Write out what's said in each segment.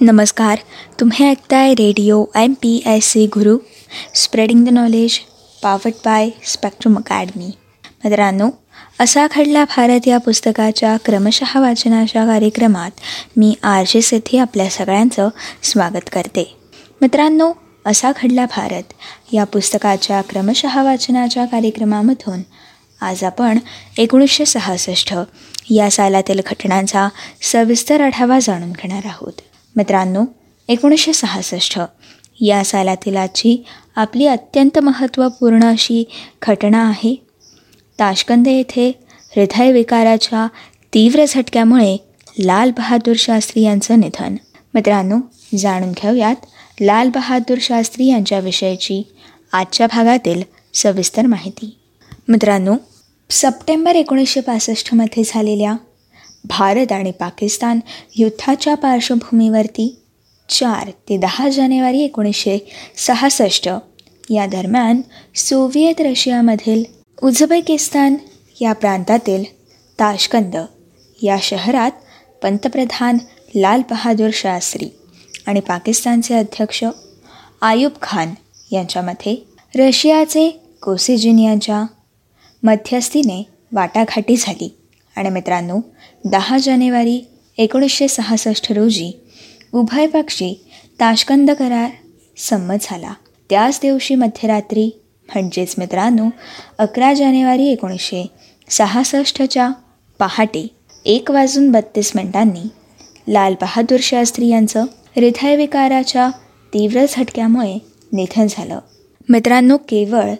नमस्कार. तुम्ही ऐकताय radio M P S C Guru. Spreading the knowledge powered by Spectrum Academy मित्रांनो असा खडला भारत या पुस्तकाच्या क्रमशः वाचनाच्या कार्यक्रमात मी आर जे सेथी आपल्या सगळ्यांचं स्वागत करते. मित्रांनो असा खडला भारत या पुस्तकाच्या क्रमशः वाचनाच्या कार्यक्रमामधून. आज आपण एकोणीसशे सहासष्ट या सालातील घटनांचा सविस्तर आढावा जाणून घेणार आहोत. मित्रांनो एकोणीसशे सहासष्ट या सालातील आजची आपली अत्यंत महत्त्वपूर्ण अशी घटना आहे. ताशकंद येथे हृदयविकाराच्या तीव्र झटक्यामुळे लाल बहादूर शास्त्री यांचं निधन. मित्रांनो जाणून घेऊयात लाल बहादूर शास्त्री यांच्याविषयीची आजच्या भागातील सविस्तर माहिती. मित्रांनो सप्टेंबर एकोणीसशे पासष्टमध्ये झालेल्या भारत आणि पाकिस्तान युद्धाच्या पार्श्वभूमीवरती चार ते दहा जानेवारी एकोणीसशे सहासष्ट. या दरम्यान सोव्हिएत रशियामधील उझबेकिस्तान या प्रांतातील ताशकंद या शहरात पंतप्रधान लाल बहादूर शास्त्री आणि पाकिस्तानचे अध्यक्ष आयुब खान यांच्यामध्ये रशियाचे कोसिजिन यांच्या मध्यस्थीने वाटाघाटी झाली. आणि मित्रांनो दहा जानेवारी एकोणीसशे सहासष्ट रोजी उभयपक्षी ताशकंद करार संमत झाला. त्याच दिवशी मध्यरात्री म्हणजेच मित्रांनो अकरा जानेवारी एकोणीसशे सहासष्टच्या पहाटे एक वाजून बत्तीस मिनिटांनी लाल बहादूर शास्त्री यांचं हृदयविकाराच्या तीव्र झटक्यामुळे निधन झालं. मित्रांनो केवळ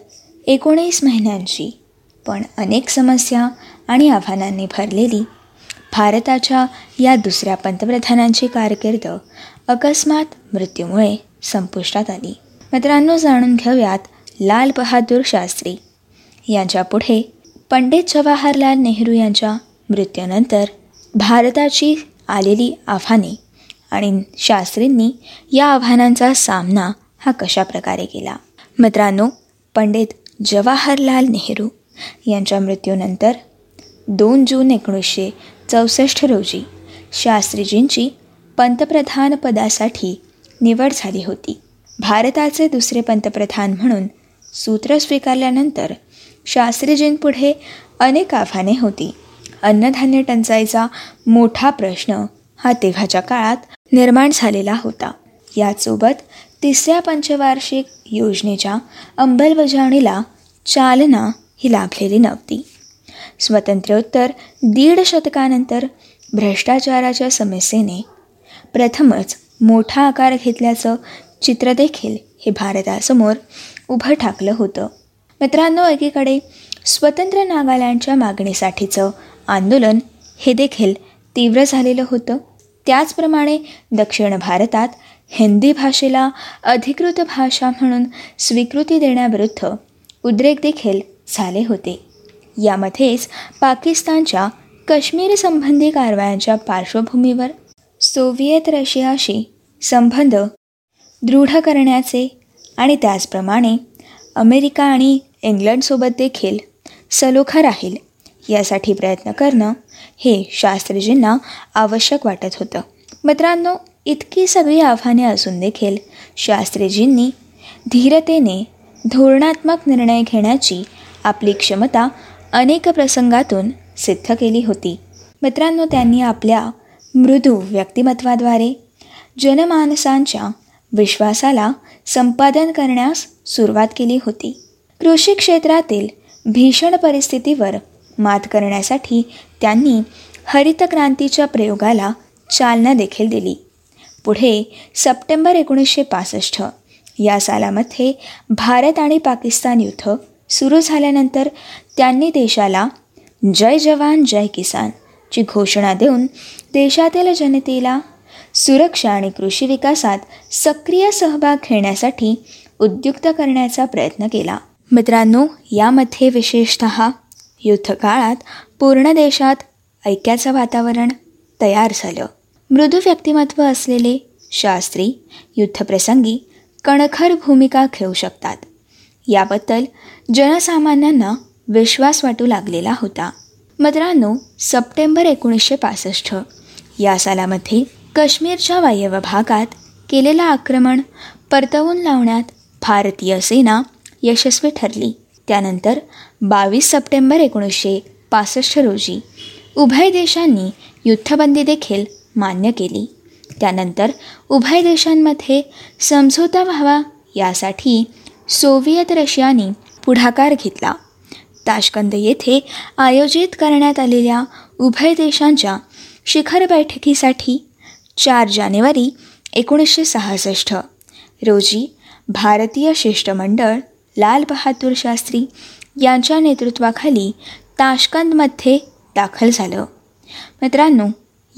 एकोणीस महिन्यांची पण अनेक समस्या आणि आव्हानांनी भरलेली भारताच्या या दुसऱ्या पंतप्रधानांची कारकीर्द अकस्मात मृत्यूमुळे संपुष्टात आली. मित्रांनो जाणून घेऊयात लाल बहादूर शास्त्री यांच्या पुढे पंडित जवाहरलाल नेहरू यांच्या मृत्यूनंतर भारताची आलेली आव्हाने आणि शास्त्रींनी या आव्हानांचा सामना हा कशा प्रकारे केला? मित्रांनो पंडित जवाहरलाल नेहरू यांच्या मृत्यूनंतर दोन जून एकोणीसशे चौसष्ट रोजी शास्त्रीजींची पंतप्रधानपदासाठी निवड झाली होती. भारताचे दुसरे पंतप्रधान म्हणून सूत्र स्वीकारल्यानंतर शास्त्रीजींपुढे अनेक आव्हाने होती. अन्नधान्य टंचाईचा मोठा प्रश्न हा तेव्हाच्या काळात निर्माण झालेला होता. यासोबत तिसऱ्या पंचवार्षिक योजनेच्या अंमलबजावणीला चालना ही लाभलेली नव्हती. स्वातंत्र्योत्तर दीड शतकानंतर भ्रष्टाचाराच्या समस्येने प्रथमच मोठा आकार घेतल्याचं चित्र देखील हे भारतासमोर उभं ठाकलं होतं. मित्रांनो एकीकडे स्वतंत्र नागालँडच्या मागणीसाठीचं आंदोलन हे देखील तीव्र झालेलं होतं. त्याचप्रमाणे दक्षिण भारतात हिंदी भाषेला अधिकृत भाषा म्हणून स्वीकृती देण्याविरुद्ध उद्रेक देखील झाले होते. यामध्येच पाकिस्तानच्या काश्मीरसंबंधी कारवायांच्या पार्श्वभूमीवर सोव्हिएत रशियाशी संबंध दृढ करण्याचे आणि त्याचप्रमाणे अमेरिका आणि इंग्लंडसोबत देखील सलोखा राहील यासाठी प्रयत्न करणं हे शास्त्रीजींना आवश्यक वाटत होतं. मित्रांनो इतकी सगळी आव्हाने असून देखील शास्त्रीजींनी धीरतेने धोरणात्मक निर्णय घेण्याची आपली क्षमता अनेक प्रसंगातून सिद्ध केली होती. मित्रांनो त्यांनी आपल्या मृदू व्यक्तिमत्वाद्वारे जनमानसांच्या विश्वासाला संपादन करण्यास सुरुवात केली होती. कृषी क्षेत्रातील भीषण परिस्थितीवर मात करण्यासाठी त्यांनी हरित क्रांतीच्या प्रयोगाला चालना देखील दिली. पुढे सप्टेंबर एकोणीसशे पासष्ट या सालामध्ये भारत आणि पाकिस्तान युद्ध सुरू झाल्यानंतर त्यांनी देशाला जय जवान जय किसान ची घोषणा देऊन देशातील जनतेला सुरक्षा आणि कृषी विकासात सक्रिय सहभाग घेण्यासाठी उद्युक्त करण्याचा प्रयत्न केला. मित्रांनो यामध्ये विशेषत युद्धकाळात पूर्ण देशात ऐक्याचं वातावरण तयार झालं. मृदू व्यक्तिमत्व असलेले शास्त्री युद्धप्रसंगी कणखर भूमिका घेऊ शकतात. याबद्दल जनसामान्यांना विश्वास वाटू लागलेला होता. मित्रांनो सप्टेंबर एकोणीसशे पासष्ट. या सालामध्ये काश्मीरच्या वायव्य भागात केलेलं आक्रमण परतवून लावण्यात भारतीय सेना यशस्वी ठरली. त्यानंतर बावीस सप्टेंबर एकोणीसशे पासष्ट रोजी उभय देशांनी युद्धबंदी देखील मान्य केली. त्यानंतर उभय देशांमध्ये समझोता व्हावा यासाठी सोव्हिएत रशियाने पुढाकार घेतला. ताशकंद येथे आयोजित करण्यात आलेल्या उभय देशांच्या शिखर बैठकीसाठी चार जानेवारी एकोणीसशे सहासष्ट रोजी भारतीय शिष्टमंडळ लाल बहादूर शास्त्री यांच्या नेतृत्वाखाली ताशकंदमध्ये दाखल झालं. मित्रांनो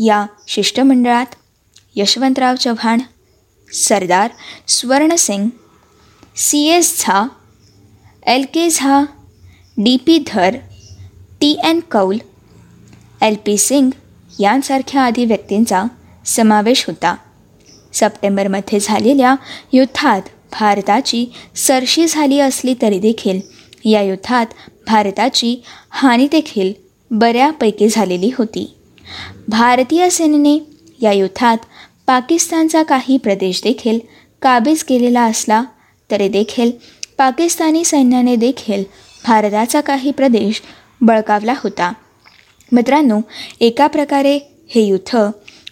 या शिष्टमंडळात Yashwantrao Chavan Sardar Swaran Singh C S Jha L K Jha D P Dhar T N Kaul L P Singh यांसारख्या आदी व्यक्तींचा समावेश होता. सप्टेंबरमध्ये झालेल्या युद्धात भारताची सरशी झाली असली तरी देखील या युद्धात भारताची हानी देखील बऱ्यापैकी झालेली होती. भारतीय सेनेने या युद्धात पाकिस्तानचा काही प्रदेश देखील काबीज केलेला असला तरी देखील पाकिस्तानी सैन्याने देखील भारताचा काही प्रदेश बळकावला होता. मित्रांनो एका प्रकारे हे युद्ध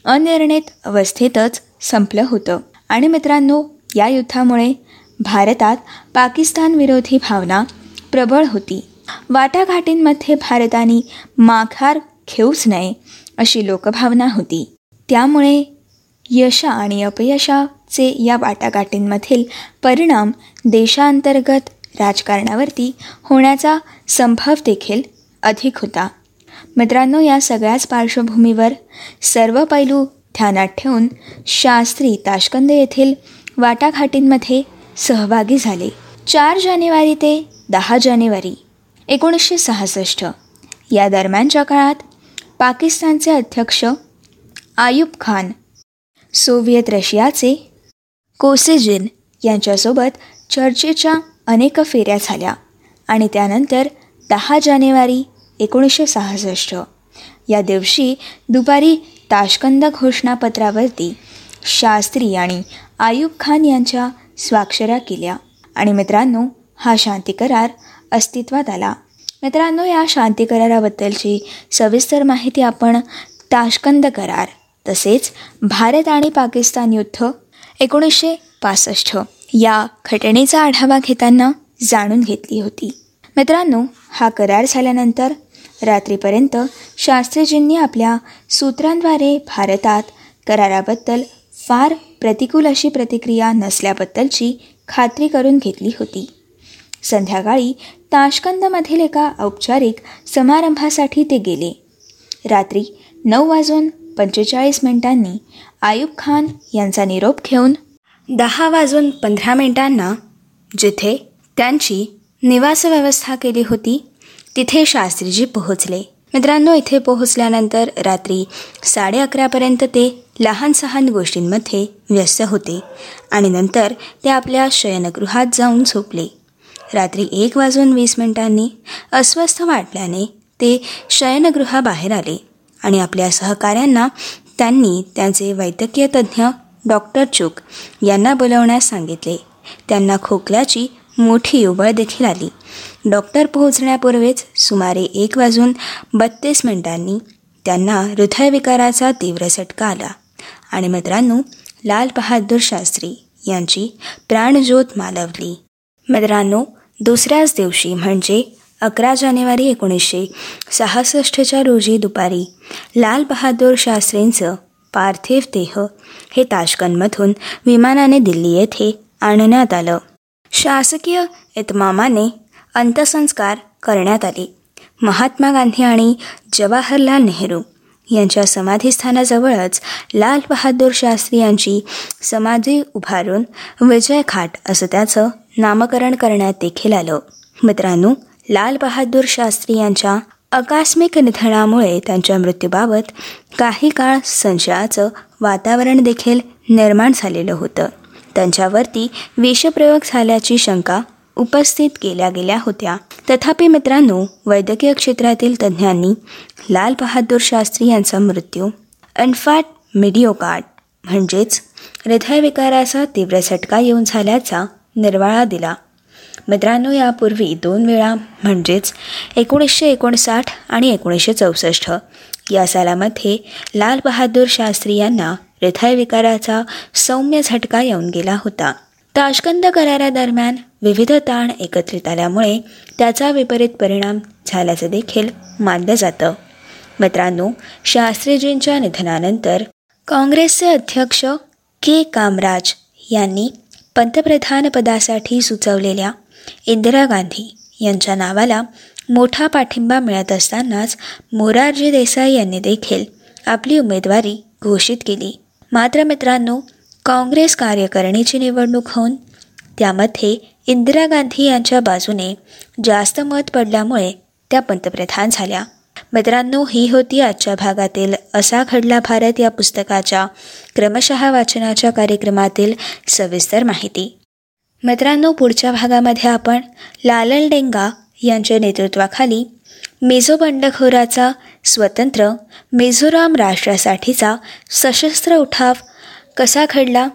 अनिर्णित अवस्थेतच संपलं होतं. आणि मित्रांनो या युद्धामुळे भारतात पाकिस्तान विरोधी भावना प्रबळ होती. वाटाघाटींमध्ये भारताने माघार घेऊच नये अशी लोकभावना होती. त्यामुळे यशा आणि अपयशा चे या वाटाघाटींमधील परिणाम देशांतर्गत राजकारणावरती होण्याचा संभव देखील अधिक होता. मित्रांनो या सगळ्याच पार्श्वभूमीवर सर्व पैलू ध्यानात ठेवून शास्त्री ताशकंद येथील वाटाघाटींमध्ये सहभागी झाले. चार जानेवारी ते दहा जानेवारी एकोणीसशे सहासष्ट या दरम्यानच्या काळात पाकिस्तानचे अध्यक्ष आयुब खान सोव्हिएत रशियाचे कोसेजिन यांच्यासोबत चर्चेच्या अनेक फेऱ्या झाल्या आणि त्यानंतर दहा जानेवारी एकोणीसशे सहासष्ट. या दिवशी दुपारी ताशकंद घोषणापत्रावरती शास्त्री आणि आयुब खान यांच्या स्वाक्षऱ्या केल्या. आणि मित्रांनो हा शांती करार अस्तित्वात आला. मित्रांनो या शांती कराराबद्दलची सविस्तर माहिती आपण ताशकंद करार तसेच भारत आणि पाकिस्तान युद्ध एकोणीसशे पासष्ट या घटनेचा आढावा घेताना जाणून घेतली होती. मित्रांनो हा करार झाल्यानंतर रात्रीपर्यंत शास्त्रीजींनी आपल्या सूत्रांद्वारे भारतात कराराबद्दल फार प्रतिकूल अशी प्रतिक्रिया नसल्याबद्दलची खात्री करून घेतली होती. संध्याकाळी ताशकंदमधील एका औपचारिक समारंभासाठी ते गेले. रात्री नऊ वाजून पंचेचाळीस मिनिटांनी आयुब खान यांचा निरोप घेऊन दहा वाजून पंधरा मिनिटांना जिथे त्यांची निवासव्यवस्था केली होती तिथे शास्त्रीजी पोहोचले. मित्रांनो इथे पोहोचल्यानंतर रात्री साडे अकरापर्यंत ते लहान सहान गोष्टींमध्ये व्यस्त होते आणि नंतर ते आपल्या शयनगृहात जाऊन झोपले. रात्री एक वाजून वीस मिनिटांनी अस्वस्थ वाटल्याने ते शयनगृहाबाहेर आले. आणि आपल्या सहकाऱ्यांना त्यांनी त्यांचे वैद्यकीय तज्ज्ञ डॉक्टर चूक यांना बोलवण्यास सांगितले. त्यांना खोकल्याची मोठी उबळ देखील आली. डॉक्टर पोहोचण्यापूर्वीच सुमारे एक वाजून बत्तीस मिनिटांनी त्यांना हृदयविकाराचा तीव्र झटका आला. आणि मित्रांनो लाल बहादूर शास्त्री यांची प्राणज्योत मालवली. मित्रांनो दुसऱ्याच दिवशी म्हणजे अकरा जानेवारी एकोणीसशे सहासष्टच्या रोजी दुपारी लाल बहादूर शास्त्रींचं पार्थिव देह हे ताशकंदमधून विमानाने दिल्ली येथे आणण्यात आलं. शासकीय इतमामाने अंत्यसंस्कार करण्यात आले. महात्मा गांधी आणि जवाहरलाल नेहरू यांच्या समाधीस्थानाजवळच लाल बहादूर शास्त्री यांची समाधी उभारून विजय खाट असं त्याचं नामकरण करण्यात देखील आलं. मित्रांनो लाल बहादूर शास्त्री यांच्या आकस्मिक निधनामुळे त्यांच्या मृत्यूबाबत काही काळ संशयाचं वातावरण देखील निर्माण झालेलं होतं. त्यांच्यावरती विषप्रयोग झाल्याची शंका उपस्थित केल्या गेल्या होत्या. तथापि मित्रांनो वैद्यकीय क्षेत्रातील तज्ज्ञांनी लाल बहादूर शास्त्री यांचा मृत्यू अनफॅट मिडिओकार्ड म्हणजेच हृदयविकाराचा तीव्र झटका येऊन झाल्याचा निर्वाळा दिला. मित्रांनो यापूर्वी दोन वेळा म्हणजेच एकोणीसशे एकोणसाठ आणि एकोणीसशे चौसष्ट या सालामध्ये लाल बहादूर शास्त्री यांना हृदयविकाराचा सौम्य झटका येऊन गेला होता. ताशकंद करारादरम्यान विविध ताण एकत्रित आल्यामुळे त्याचा विपरीत परिणाम झाल्याचं देखील मानलं जातं. मित्रांनो शास्त्रीजींच्या निधनानंतर काँग्रेसचे अध्यक्ष के. कामराज यांनी पंतप्रधानपदासाठी सुचवलेल्या इंदिरा गांधी यांच्या नावाला मोठा पाठिंबा मिळत असतानाच मोरारजी देसाई यांनी देखील आपली उमेदवारी घोषित केली. मात्र मित्रांनो काँग्रेस कार्यकारिणीची निवडणूक होऊन त्यामध्ये इंदिरा गांधी यांच्या बाजूने जास्त मत पडल्यामुळे त्या पंतप्रधान झाल्या. मित्रांनो ही होती आजच्या भागातील असा घडला भारत या पुस्तकाच्या क्रमशः वाचनाच्या कार्यक्रमातील सविस्तर माहिती. मित्रांनो पुढच्या भागामध्ये आपण लालल डेंगा यांच्या नेतृत्वाखाली मेझो बंडखोराचा स्वतंत्र मिझोराम राष्ट्रासाठीचा सशस्त्र उठाव कसा घडला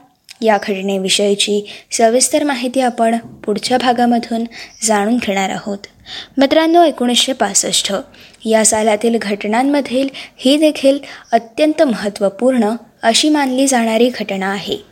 या घटनेविषयीची सविस्तर माहिती आपण पुढच्या भागामधून जाणून घेणार आहोत. मित्रांनो एकोणीसशे पासष्ट या सालातील घटनांमधील ही देखील अत्यंत महत्त्वपूर्ण अशी मानली जाणारी घटना आहे.